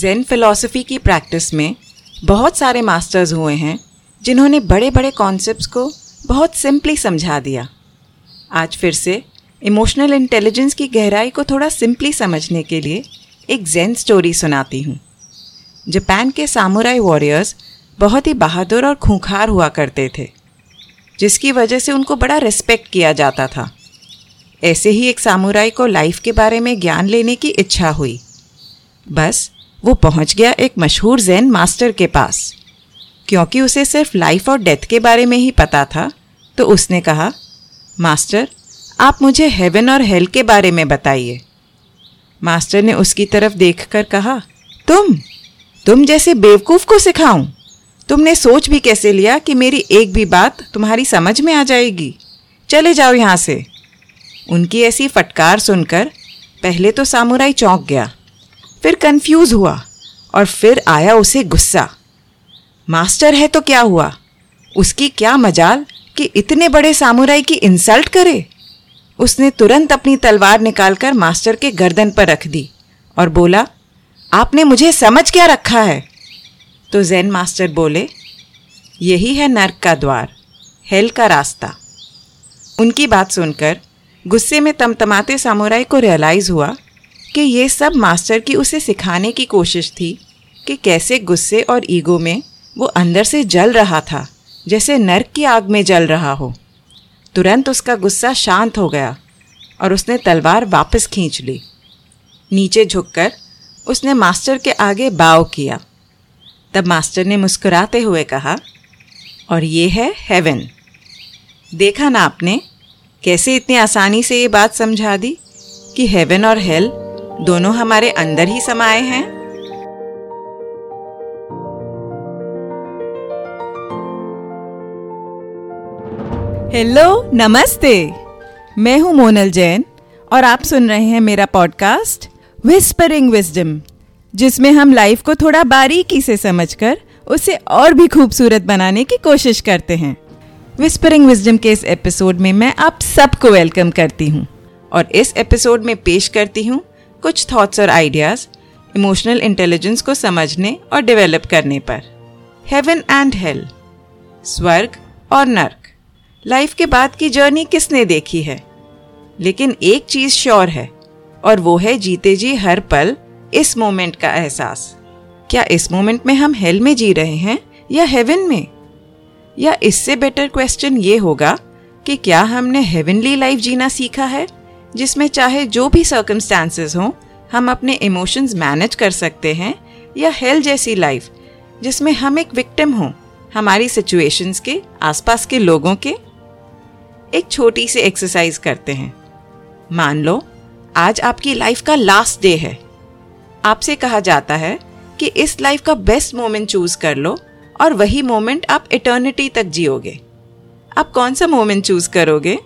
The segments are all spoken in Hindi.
जैन फिलॉसफी की प्रैक्टिस में बहुत सारे मास्टर्स हुए हैं, जिन्होंने बड़े बड़े कॉन्सेप्ट्स को बहुत सिंपली समझा दिया। आज फिर से इमोशनल इंटेलिजेंस की गहराई को थोड़ा सिंपली समझने के लिए एक जैन स्टोरी सुनाती हूँ। जापान के सामुराई वॉरियर्स बहुत ही बहादुर और खूंखार हुआ करते थे, जिसकी वजह से उनको बड़ा रिस्पेक्ट किया जाता था। ऐसे ही एक सामुराई को लाइफ के बारे में ज्ञान लेने की इच्छा हुई। बस वो पहुँच गया एक मशहूर जैन मास्टर के पास। क्योंकि उसे सिर्फ़ लाइफ और डेथ के बारे में ही पता था तो उसने कहा, मास्टर, आप मुझे हेवन और हेल के बारे में बताइए। मास्टर ने उसकी तरफ़ देखकर कहा, तुम तुम जैसे बेवकूफ़ को सिखाऊं? तुमने सोच भी कैसे लिया कि मेरी एक भी बात तुम्हारी समझ में आ जाएगी? चले जाओ यहाँ से। उनकी ऐसी फटकार सुनकर पहले तो सामुराई चौंक गया। फिर कंफ्यूज हुआ और फिर आया उसे गुस्सा। मास्टर है तो क्या हुआ? उसकी क्या मजाल कि इतने बड़े सामुराई की इंसल्ट करे? उसने तुरंत अपनी तलवार निकालकर मास्टर के गर्दन पर रख दी और बोला, आपने मुझे समझ क्या रखा है? तो जैन मास्टर बोले, यही है नर्क का द्वार, हेल का रास्ता। उनकी बात सुनकर गुस्से में तमतमाते सामुराई को रियलाइज़ हुआ कि ये सब मास्टर की उसे सिखाने की कोशिश थी कि कैसे गुस्से और ईगो में वो अंदर से जल रहा था, जैसे नर्क की आग में जल रहा हो। तुरंत उसका गुस्सा शांत हो गया और उसने तलवार वापस खींच ली। नीचे झुककर उसने मास्टर के आगे बाव किया। तब मास्टर ने मुस्कुराते हुए कहा, और ये है हेवन। देखा ना आपने, कैसे इतनी आसानी से ये बात समझा दी कि हेवन और हेल दोनों हमारे अंदर ही समाये हैं। हेलो नमस्ते। मैं हूँ मोनल जैन और आप सुन रहे हैं मेरा पॉडकास्ट विस्परिंग विजडम जिसमें हम लाइफ को थोड़ा बारीकी से समझकर उसे और भी खूबसूरत बनाने की कोशिश करते हैं। विस्परिंग विजडम के इस एपिसोड में मैं आप सबको वेलकम करती हूँ और इस एपिसोड में पेश करती हूँ कुछ थॉट्स और आइडियाज़ इमोशनल इंटेलिजेंस को समझने और डेवलप करने पर। हेवन एंड हेल स्वर्ग और नर्क। लाइफ के बाद की जर्नी किसने देखी है? लेकिन एक चीज़ श्योर है, और वो है जीते जी हर पल इस मोमेंट का एहसास। क्या इस मोमेंट में हम हेल में जी रहे हैं, या हेवन में? या इससे बेटर क्वेश्चन ये होगा कि क्या हमने हेवनली लाइफ जीना सीखा है? जिसमें चाहे जो भी सर्कमस्टांसेस हों, हम अपने इमोशंस मैनेज कर सकते हैं, या हेल जैसी लाइफ जिसमें हम एक विक्टिम हों, हमारी सिचुएशंस के, आसपास के लोगों के। एक छोटी सी एक्सरसाइज करते हैं। मान लो, आज आपकी लाइफ का लास्ट डे है। आपसे कहा जाता है कि इस लाइफ का बेस्ट मोमेंट चूज़ कर लो, और वही मोमेंट आप इटर्निटी तक जियोगे। आप कौन सा मोमेंट चूज़ करोगे?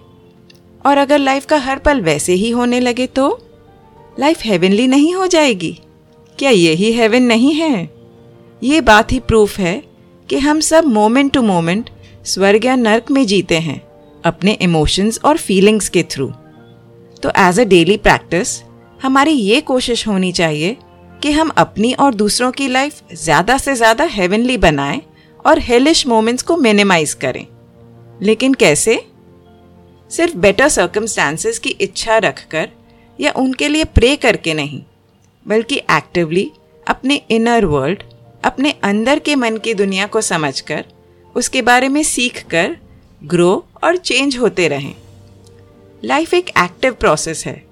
और अगर लाइफ का हर पल वैसे ही होने लगे तो? लाइफ हेवनली नहीं हो जाएगी। क्या यही हेवन नहीं है? ये बात ही प्रूफ है कि हम सब मोमेंट टू मोमेंट स्वर्ग या नर्क में जीते हैं, अपने इमोशंस और फीलिंग्स के थ्रू तो एज अ डेली प्रैक्टिस हमारी ये कोशिश होनी चाहिए कि हम अपनी और दूसरों की लाइफ ज़्यादा से ज़्यादा हेवनली बनाएँ और हेलिश मोमेंट्स को मिनिमाइज करें। लेकिन कैसे? सिर्फ़ बेटर सर्कमस्टांसेस की इच्छा रखकर या उनके लिए प्रे करके नहीं, बल्कि एक्टिवली अपने इनर वर्ल्ड अपने अंदर के मन की दुनिया को समझकर उसके बारे में सीख कर ग्रो और चेंज होते रहें। लाइफ एक एक्टिव प्रोसेस है,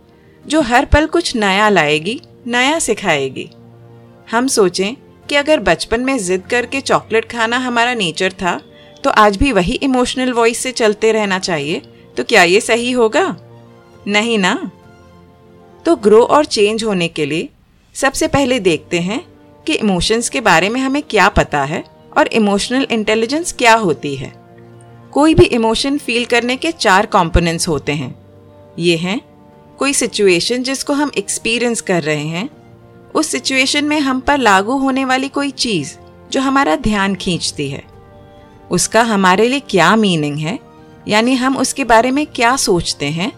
जो हर पल कुछ नया लाएगी, नया सिखाएगी। हम सोचें कि अगर बचपन में जिद करके चॉकलेट खाना हमारा नेचर था तो आज भी वही इमोशनल वॉइस से चलते रहना चाहिए तो क्या ये सही होगा? नहीं ना। तो ग्रो और चेंज होने के लिए सबसे पहले देखते हैं कि इमोशंस के बारे में हमें क्या पता है और इमोशनल इंटेलिजेंस क्या होती है। कोई भी इमोशन फील करने के चार कंपोनेंट्स होते हैं। ये हैं, कोई सिचुएशन जिसको हम एक्सपीरियंस कर रहे हैं, उस सिचुएशन में हम पर लागू होने वाली कोई चीज़ जो हमारा ध्यान खींचती है। उसका हमारे लिए क्या मीनिंग है? यानी हम उसके बारे में क्या सोचते हैं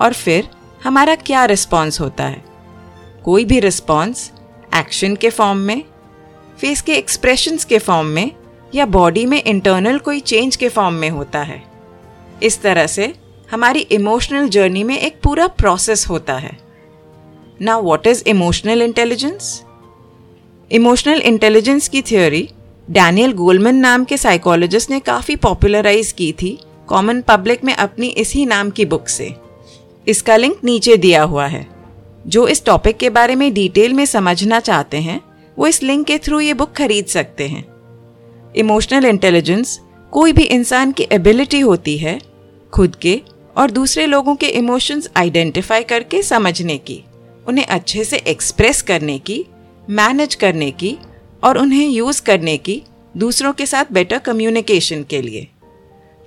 और फिर हमारा क्या रिस्पॉन्स होता है। कोई भी रिस्पॉन्स एक्शन के फॉर्म में फेस के एक्सप्रेशंस के फॉर्म में या बॉडी में इंटरनल कोई चेंज के फॉर्म में होता है। इस तरह से हमारी इमोशनल जर्नी में एक पूरा प्रोसेस होता है। ना what is emotional intelligence emotional intelligence की थ्योरी डैनियल गोलमन नाम के साइकोलॉजिस्ट ने काफ़ी पॉपुलराइज की थी कॉमन पब्लिक में अपनी इसी नाम की बुक से। इसका लिंक नीचे दिया हुआ है। जो इस टॉपिक के बारे में डिटेल में समझना चाहते हैं, वो इस लिंक के थ्रू ये बुक खरीद सकते हैं। इमोशनल इंटेलिजेंस कोई भी इंसान की एबिलिटी होती है, खुद के और दूसरे लोगों के इमोशंस आइडेंटिफाई करके समझने की, उन्हें अच्छे से एक्सप्रेस करने की मैनेज करने की और उन्हें यूज़ करने की, दूसरों के साथ बेटर कम्युनिकेशन के लिए।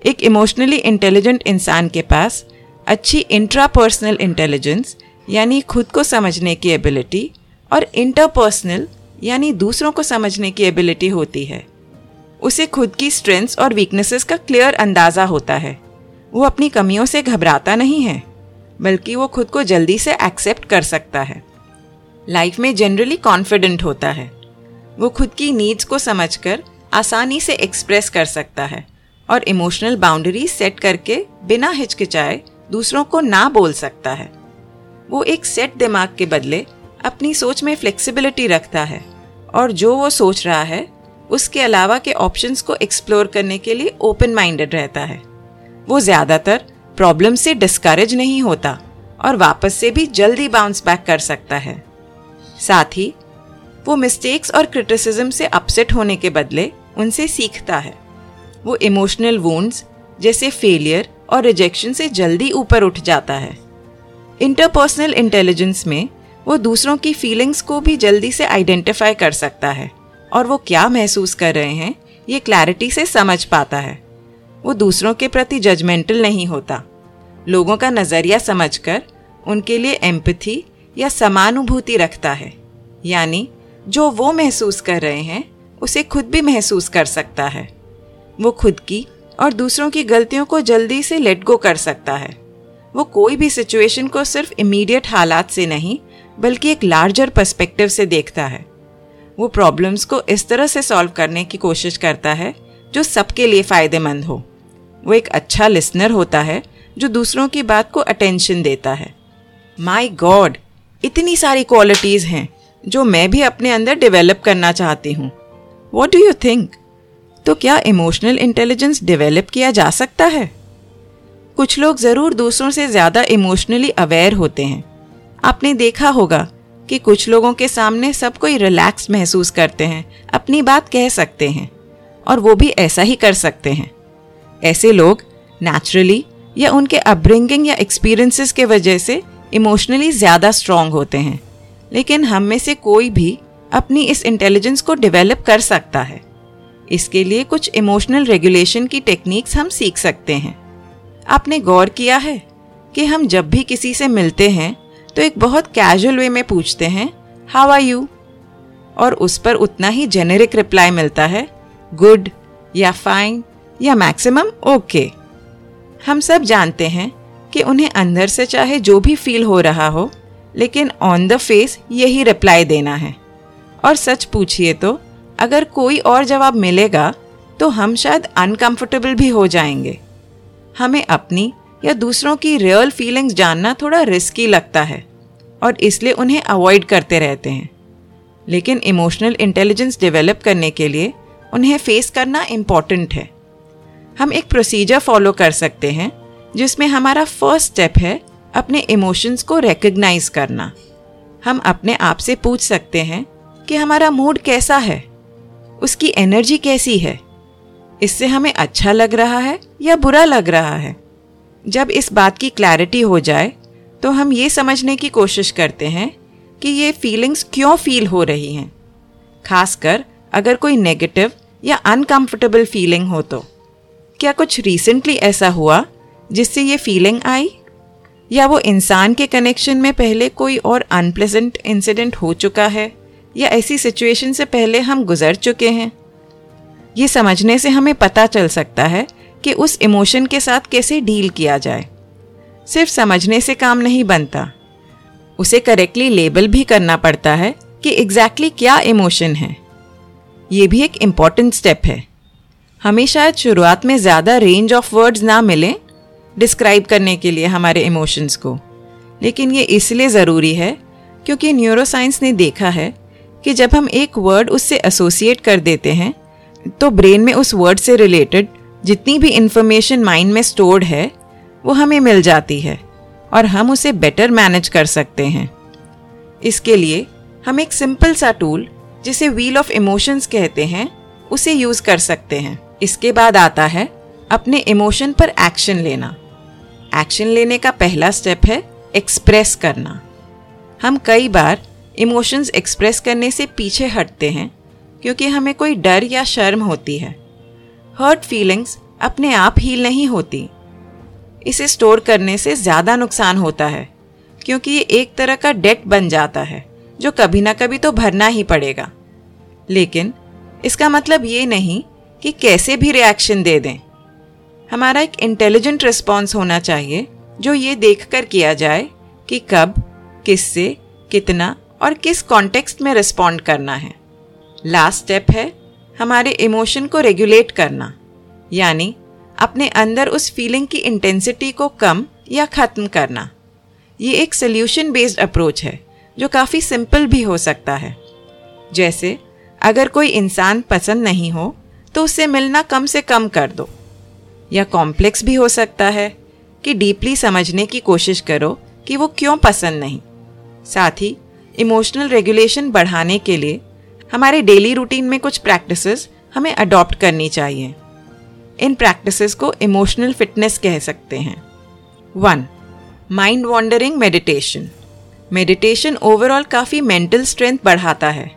एक इमोशनली इंटेलिजेंट इंसान के पास अच्छी इंट्रापर्सनल इंटेलिजेंस यानी खुद को समझने की एबिलिटी और इंटरपर्सनल यानी दूसरों को समझने की एबिलिटी होती है। उसे खुद की स्ट्रेंथ्स और वीकनेसेस का क्लियर अंदाज़ा होता है। वो अपनी कमियों से घबराता नहीं है, बल्कि वो खुद को जल्दी से एक्सेप्ट कर सकता है। लाइफ में जनरली कॉन्फिडेंट होता है। वो खुद की नीड्स को समझकर आसानी से एक्सप्रेस कर सकता है। और इमोशनल बाउंड्री सेट करके बिना हिचकिचाए दूसरों को ना बोल सकता है। वो एक सेट दिमाग के बदले अपनी सोच में फ्लेक्सिबिलिटी रखता है और जो वो सोच रहा है, उसके अलावा के ऑप्शंस को एक्सप्लोर करने के लिए ओपन माइंडेड रहता है। वो ज़्यादातर प्रॉब्लम से डिस्करेज नहीं होता और वापस से भी जल्दी बाउंस बैक कर सकता है। साथ ही, वो मिस्टेक्स और क्रिटिसिज्म से अपसेट होने के बदले उनसे सीखता है। वो इमोशनल वूंड्स जैसे फेलियर और रिजेक्शन से जल्दी ऊपर उठ जाता है। इंटरपर्सनल इंटेलिजेंस में वो दूसरों की फीलिंग्स को भी जल्दी से आइडेंटिफाई कर सकता है और वो क्या महसूस कर रहे हैं, ये क्लैरिटी से समझ पाता है। वो दूसरों के प्रति जजमेंटल नहीं होता। लोगों का नज़रिया समझकर उनके लिए एम्पथी या समानुभूति रखता है। यानी जो वो महसूस कर रहे हैं, उसे खुद भी महसूस कर सकता है। वो खुद की और दूसरों की गलतियों को जल्दी से लेट गो कर सकता है। वो कोई भी सिचुएशन को सिर्फ़ इमीडिएट हालात से नहीं, बल्कि एक लार्जर पर्सपेक्टिव से देखता है। वो प्रॉब्लम्स को इस तरह से सॉल्व करने की कोशिश करता है, जो सबके लिए फ़ायदेमंद हो। वो एक अच्छा लिसनर होता है, जो दूसरों की बात को अटेंशन देता है। माई गॉड इतनी सारी क्वालिटीज़ हैं, जो मैं भी अपने अंदर डेवलप करना चाहती हूँ। वॉट डू यू थिंक तो क्या इमोशनल इंटेलिजेंस डेवलप किया जा सकता है? कुछ लोग ज़रूर दूसरों से ज़्यादा इमोशनली अवेयर होते हैं। आपने देखा होगा कि कुछ लोगों के सामने सब कोई रिलैक्स महसूस करते हैं, अपनी बात कह सकते हैं, और वो भी ऐसा ही कर सकते हैं। ऐसे लोग नेचुरली या उनके अपब्रिंगिंग या एक्सपीरियंसेस के वजह से इमोशनली ज़्यादा स्ट्रांग होते हैं। लेकिन हम में से कोई भी अपनी इस इंटेलिजेंस को डेवलप कर सकता है। इसके लिए कुछ इमोशनल रेगुलेशन की टेक्निक्स हम सीख सकते हैं। आपने गौर किया है कि हम जब भी किसी से मिलते हैं तो एक बहुत कैजुअल वे में पूछते हैं हाउ आर यू और उस पर उतना ही जेनेरिक रिप्लाई मिलता है गुड या फाइन या मैक्सिमम ओके हम सब जानते हैं कि उन्हें अंदर से चाहे जो भी फील हो रहा हो, लेकिन ऑन द फेस यही रिप्लाई देना है। और सच पूछिए तो अगर कोई और जवाब मिलेगा तो हम शायद अनकंफर्टेबल भी हो जाएँगे। हमें अपनी या दूसरों की रियल फीलिंग्स जानना थोड़ा रिस्की लगता है, और इसलिए उन्हें अवॉइड करते रहते हैं। लेकिन इमोशनल इंटेलिजेंस डेवलप करने के लिए उन्हें फेस करना इंपॉर्टेंट है। हम एक प्रोसीजर फॉलो कर सकते हैं, जिसमें हमारा फ़र्स्ट स्टेप है अपने इमोशंस को रिकग्नाइज करना। हम अपने आप से पूछ सकते हैं कि हमारा मूड कैसा है। उसकी एनर्जी कैसी है? इससे हमें अच्छा लग रहा है या बुरा लग रहा है? जब इस बात की क्लैरिटी हो जाए तो हम ये समझने की कोशिश करते हैं कि ये फीलिंग्स क्यों फील हो रही हैं? खासकर अगर कोई नेगेटिव या अनकंफर्टेबल फीलिंग हो तो। क्या कुछ रिसेंटली ऐसा हुआ जिससे ये फीलिंग आई? या वो इंसान के कनेक्शन में पहले कोई और अनप्लेजेंट इंसिडेंट हो चुका है? या ऐसी सिचुएशन से पहले हम गुजर चुके हैं? ये समझने से हमें पता चल सकता है कि उस इमोशन के साथ कैसे डील किया जाए। सिर्फ़ समझने से काम नहीं बनता। उसे करेक्टली लेबल भी करना पड़ता है कि एग्जैक्टली exactly क्या इमोशन है। ये भी एक इंपॉर्टेंट स्टेप है। हमें शायद शुरुआत में ज़्यादा रेंज ऑफ़ वर्ड्स ना मिले डिस्क्राइब करने के लिए हमारे इमोशंस को। लेकिन ये इसलिए ज़रूरी है क्योंकि न्यूरोसाइंस ने देखा है कि जब हम एक वर्ड उससे एसोसिएट कर देते हैं तो ब्रेन में उस वर्ड से रिलेटेड जितनी भी इंफॉर्मेशन माइंड में स्टोर्ड है, वो हमें मिल जाती है और हम उसे बेटर मैनेज कर सकते हैं। इसके लिए हम एक सिंपल सा टूल जिसे व्हील ऑफ़ इमोशंस कहते हैं, उसे यूज़ कर सकते हैं। इसके बाद आता है अपने इमोशन पर एक्शन लेना। एक्शन लेने का पहला स्टेप है एक्सप्रेस करना। हम कई बार इमोशंस एक्सप्रेस करने से पीछे हटते हैं, क्योंकि हमें कोई डर या शर्म होती है। हर्ट फीलिंग्स अपने आप हील नहीं होती। इसे स्टोर करने से ज़्यादा नुकसान होता है, क्योंकि ये एक तरह का डेट बन जाता है, जो कभी ना कभी तो भरना ही पड़ेगा। लेकिन इसका मतलब ये नहीं कि कैसे भी रिएक्शन दे दें। हमारा एक इंटेलिजेंट रिस्पॉन्स होना चाहिए, जो ये देखकर किया जाए कि कब, किससे, कितना और किस कॉन्टेक्स्ट में रिस्पॉन्ड करना है। लास्ट स्टेप है हमारे इमोशन को रेगुलेट करना, यानी अपने अंदर उस फीलिंग की इंटेंसिटी को कम या ख़त्म करना। ये एक सोल्यूशन बेस्ड अप्रोच है, जो काफ़ी सिंपल भी हो सकता है। जैसे, अगर कोई इंसान पसंद नहीं हो तो उससे मिलना कम से कम कर दो। या कॉम्प्लेक्स भी हो सकता है कि डीपली समझने की कोशिश करो कि वो क्यों पसंद नहीं। साथ ही इमोशनल रेगुलेशन बढ़ाने के लिए हमारे डेली रूटीन में कुछ प्रैक्टिसेस हमें अडॉप्ट करनी चाहिए। इन प्रैक्टिसेस को इमोशनल फिटनेस कह सकते हैं। One, mind wandering meditation. Meditation overall काफ़ी मेंटल स्ट्रेंथ बढ़ाता है,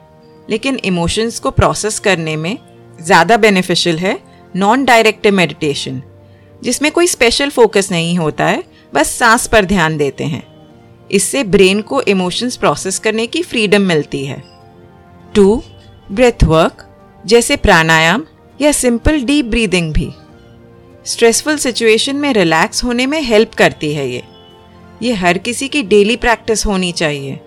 लेकिन इमोशंस को प्रोसेस करने में ज़्यादा बेनिफिशियल है नॉन डायरेक्टिव मेडिटेशन, जिसमें कोई स्पेशल फोकस नहीं होता है, बस सांस पर ध्यान देते हैं। इससे ब्रेन को इमोशंस प्रोसेस करने की फ्रीडम मिलती है। टू ब्रेथ वर्क जैसे प्राणायाम या सिंपल डीप ब्रीदिंग भी। स्ट्रेसफुल सिचुएशन में रिलैक्स होने में हेल्प करती है ये। ये हर किसी की डेली प्रैक्टिस होनी चाहिए।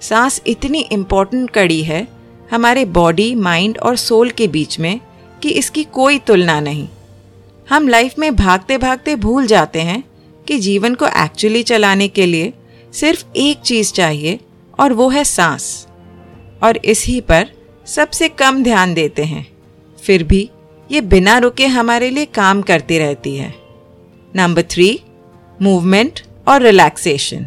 सांस इतनी इम्पोर्टेंट कड़ी है हमारे बॉडी माइंड और सोल के बीच में कि इसकी कोई तुलना नहीं। हम लाइफ में भागते भागते भूल जाते हैं कि जीवन को एक्चुअली चलाने के लिए सिर्फ़ एक चीज़ चाहिए, और वो है सांस। और इसी पर सबसे कम ध्यान देते हैं। फिर भी ये बिना रुके हमारे लिए काम करती रहती है। नंबर थ्री मूवमेंट और रिलैक्सेशन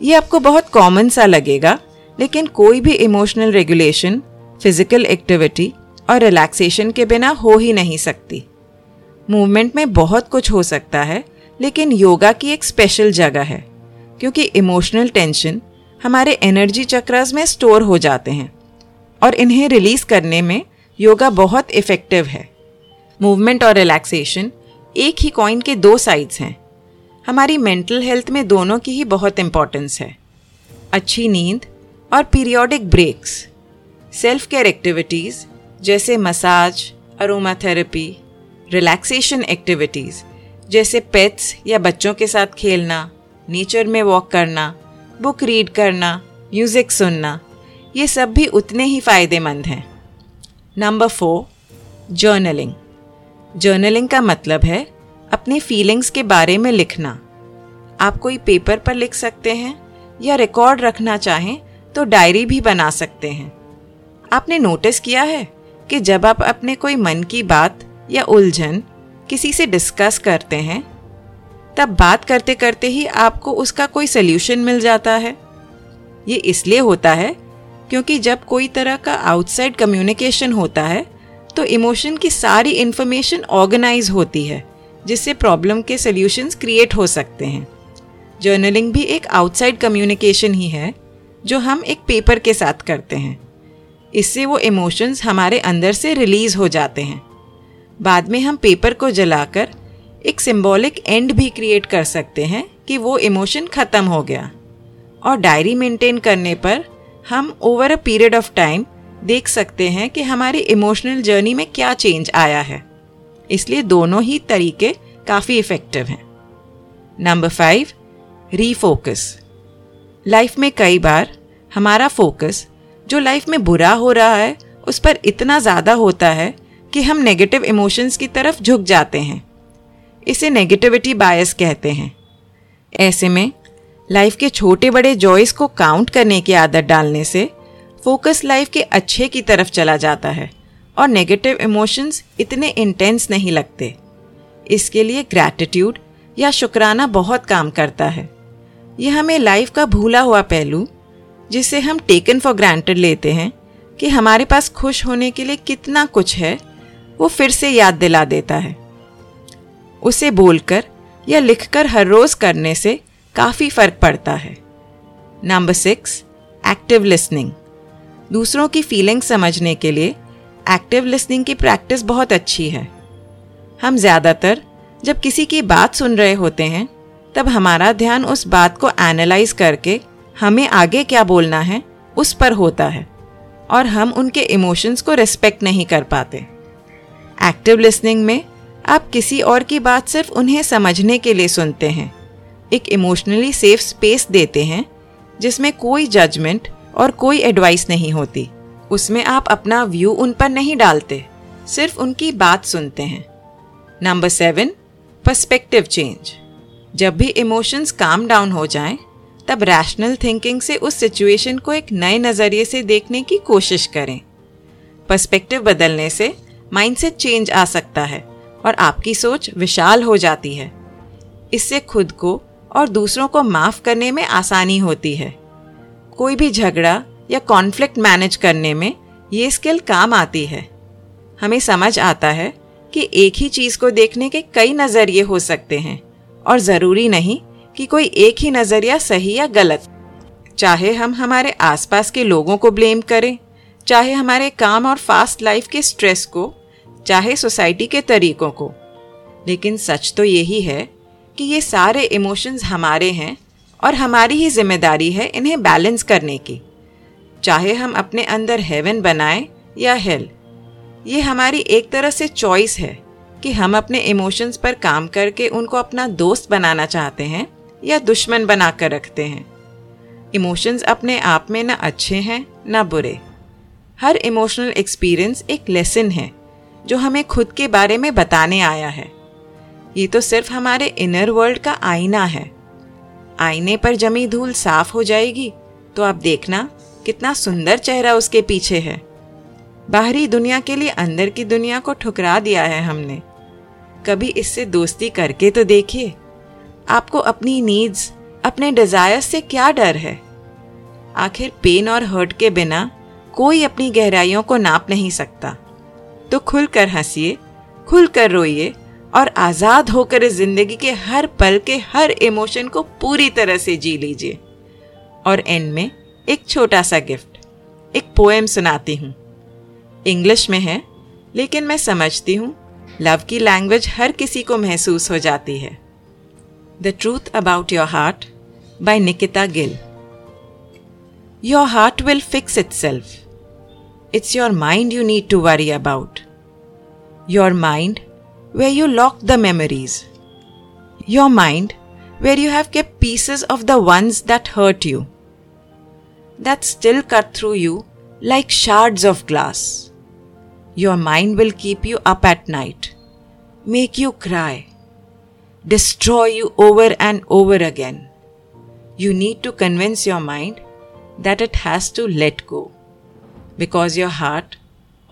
ये आपको बहुत कॉमन सा लगेगा, लेकिन कोई भी इमोशनल रेगुलेशन फ़िज़िकल एक्टिविटी और रिलैक्सेशन के बिना हो ही नहीं सकती। मूवमेंट में बहुत कुछ हो सकता है, लेकिन योगा की एक स्पेशल जगह है। क्योंकि इमोशनल टेंशन हमारे एनर्जी चक्रस में स्टोर हो जाते हैं। और इन्हें रिलीज़ करने में योगा बहुत इफ़ेक्टिव है। मूवमेंट और रिलैक्सेशन एक ही कॉइन के दो साइड्स हैं। हमारी मेंटल हेल्थ में दोनों की ही बहुत इम्पोर्टेंस है। अच्छी नींद और periodic breaks self care activities जैसे मसाज अरोमाथेरेपी रिलैक्सेशन एक्टिविटीज़ जैसे पेट्स या बच्चों के साथ खेलना नेचर में वॉक करना बुक रीड करना म्यूज़िक सुनना, ये सब भी उतने ही फ़ायदेमंद हैं। नंबर फोर जर्नलिंग जर्नलिंग का मतलब है अपने फीलिंग्स के बारे में लिखना। आप कोई पेपर पर लिख सकते हैं या रिकॉर्ड रखना चाहें तो डायरी भी बना सकते हैं। आपने नोटिस किया है कि जब आप अपने कोई मन की बात या उलझन किसी से डिस्कस करते हैं तब बात करते करते ही आपको उसका कोई सोल्यूशन मिल जाता है। ये इसलिए होता है क्योंकि जब कोई तरह का आउटसाइड कम्युनिकेशन होता है तो इमोशन की सारी इन्फॉर्मेशन ऑर्गेनाइज होती है, जिससे प्रॉब्लम के सोल्यूशंस क्रिएट हो सकते हैं। जर्नलिंग भी एक आउटसाइड कम्युनिकेशन ही है, जो हम एक पेपर के साथ करते हैं। इससे वो इमोशंस हमारे अंदर से रिलीज़ हो जाते हैं। बाद में हम पेपर को जलाकर एक सिंबॉलिक एंड भी क्रिएट कर सकते हैं कि वो इमोशन ख़त्म हो गया। और डायरी मेंटेन करने पर हम over a period of time देख सकते हैं कि हमारी इमोशनल जर्नी में क्या चेंज आया है। इसलिए दोनों ही तरीके काफ़ी इफ़ेक्टिव हैं। नंबर फाइव रीफोकस लाइफ में कई बार हमारा फोकस जो लाइफ में बुरा हो रहा है, उस पर इतना ज़्यादा होता है कि हम नेगेटिव इमोशंस की तरफ़ झुक जाते हैं। इसे नेगेटिविटी बायस कहते हैं। ऐसे में लाइफ के छोटे बड़े जॉयस को काउंट करने की आदत डालने से फोकस लाइफ के अच्छे की तरफ़ चला जाता है और नेगेटिव इमोशंस इतने इंटेंस नहीं लगते। इसके लिए ग्रैटिट्यूड या शुक्राना बहुत काम करता है। यह हमें लाइफ का भूला हुआ पहलू, जिसे हम टेकन फॉर ग्रांटेड लेते हैं कि हमारे पास खुश होने के लिए कितना कुछ है, वो फिर से याद दिला देता है। उसे बोलकर या लिखकर हर रोज करने से काफ़ी फ़र्क पड़ता है। नंबर सिक्स एक्टिव लिसनिंग दूसरों की फीलिंग समझने के लिए एक्टिव लिसनिंग की प्रैक्टिस बहुत अच्छी है। हम ज़्यादातर जब किसी की बात सुन रहे होते हैं, तब हमारा ध्यान उस बात को एनालाइज करके हमें आगे क्या बोलना है, उस पर होता है और हम उनके इमोशंस को रिस्पेक्ट नहीं कर पाते। एक्टिव लिसनिंग में आप किसी और की बात सिर्फ़ उन्हें समझने के लिए सुनते हैं। एक इमोशनली सेफ़ स्पेस देते हैं जिसमें कोई जजमेंट और कोई एडवाइस नहीं होती। उसमें आप अपना व्यू उन पर नहीं डालते सिर्फ़ उनकी बात सुनते हैं। नंबर सेवन पर्सपेक्टिव चेंज जब भी इमोशंस काम डाउन हो जाएँ, तब रैशनल थिंकिंग से उस सिचुएशन को एक नए नज़रिए से देखने की कोशिश करें। पर्सपेक्टिव बदलने से माइंडसेट चेंज आ सकता है। और आपकी सोच विशाल हो जाती है। इससे खुद को और दूसरों को माफ़ करने में आसानी होती है। कोई भी झगड़ा या कॉन्फ्लिक्ट मैनेज करने में ये स्किल काम आती है। हमें समझ आता है कि एक ही चीज़ को देखने के कई नज़रिए हो सकते हैं और ज़रूरी नहीं कि कोई एक ही नज़रिया सही या गलत। चाहे हम हमारे आसपास के लोगों को ब्लेम करें, चाहे हमारे काम और फास्ट लाइफ के स्ट्रेस को चाहे सोसाइटी के तरीकों को। लेकिन सच तो यही है कि ये सारे इमोशंस हमारे हैं और हमारी ही ज़िम्मेदारी है इन्हें बैलेंस करने की। चाहे हम अपने अंदर हेवन बनाएँ या हेल, ये हमारी एक तरह से चॉइस है कि हम अपने इमोशंस पर काम करके उनको अपना दोस्त बनाना चाहते हैं या दुश्मन बनाकर रखते हैं। इमोशंस अपने आप में ना अच्छे हैं, ना बुरे। हर इमोशनल एक्सपीरियंस एक लेसन है। जो हमें खुद के बारे में बताने आया है। ये तो सिर्फ़ हमारे इनर वर्ल्ड का आईना है। आईने पर जमी धूल साफ़ हो जाएगी तो आप देखना कितना सुंदर चेहरा उसके पीछे है। बाहरी दुनिया के लिए अंदर की दुनिया को ठुकरा दिया है हमने। कभी इससे दोस्ती करके तो देखिए, आपको अपनी नीड्स अपने डिज़ायर से क्या डर है? आखिर पेन और हर्ट के बिना कोई अपनी गहराइयों को नाप नहीं सकता। तो खुलकर हंसिए, खुलकर रोइए और आज़ाद होकर इस ज़िंदगी के हर पल के हर इमोशन को पूरी तरह से जी लीजिए। और एंड में एक छोटा सा गिफ्ट, एक पोएम सुनाती हूँ। इंग्लिश में है, लेकिन मैं समझती हूँ लव की लैंग्वेज हर किसी को महसूस हो जाती है। The truth about your heart by Nikita Gill your heart will fix itself It's your mind you need to worry about. Your mind, where you lock the memories. Your mind, where you have kept pieces of the ones that hurt you. That still cut through you like shards of glass. Your mind will keep you up at night, make you cry, destroy you over and over again. You need to convince your mind that it has to let go. Because your heart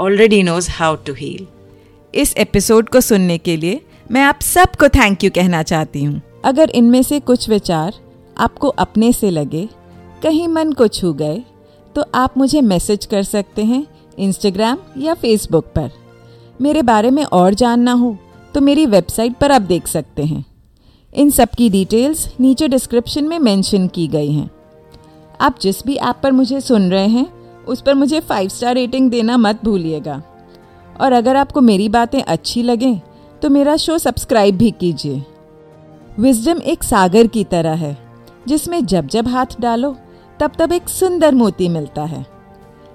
already knows how to heal इस एपिसोड को सुनने के लिए मैं आप सबको थैंक यू कहना चाहती हूँ। अगर इनमें से कुछ विचार आपको अपने से लगे, कहीं मन को छू गए तो आप मुझे मैसेज कर सकते हैं इंस्टाग्राम या फेसबुक पर। मेरे बारे में और जानना हो तो मेरी वेबसाइट पर आप देख सकते हैं। इन सब की डिटेल्स नीचे डिस्क्रिप्शन में मेंशन की गई हैं। आप जिस भी ऐप पर मुझे सुन रहे हैं उस पर मुझे फाइव स्टार रेटिंग देना मत भूलिएगा। और अगर आपको मेरी बातें अच्छी लगें तो मेरा शो सब्सक्राइब भी कीजिए। विजडम एक सागर की तरह है, जिसमें जब जब हाथ डालो, तब तब एक सुंदर मोती मिलता है।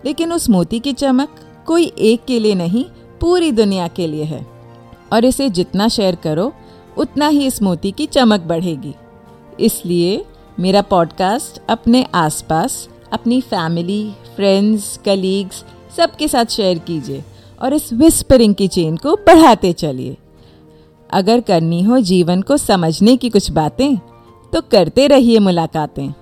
लेकिन उस मोती की चमक कोई एक के लिए नहीं, पूरी दुनिया के लिए है। और इसे जितना शेयर करो, उतना ही इस मोती की चमक बढ़ेगी। इसलिए मेरा पॉडकास्ट अपने आसपास अपनी फैमिली फ्रेंड्स कलीग्स सबके साथ शेयर कीजिए और इस विस्परिंग की चेन को बढ़ाते चलिए। अगर करनी हो जीवन को समझने की कुछ बातें तो करते रहिए मुलाकातें।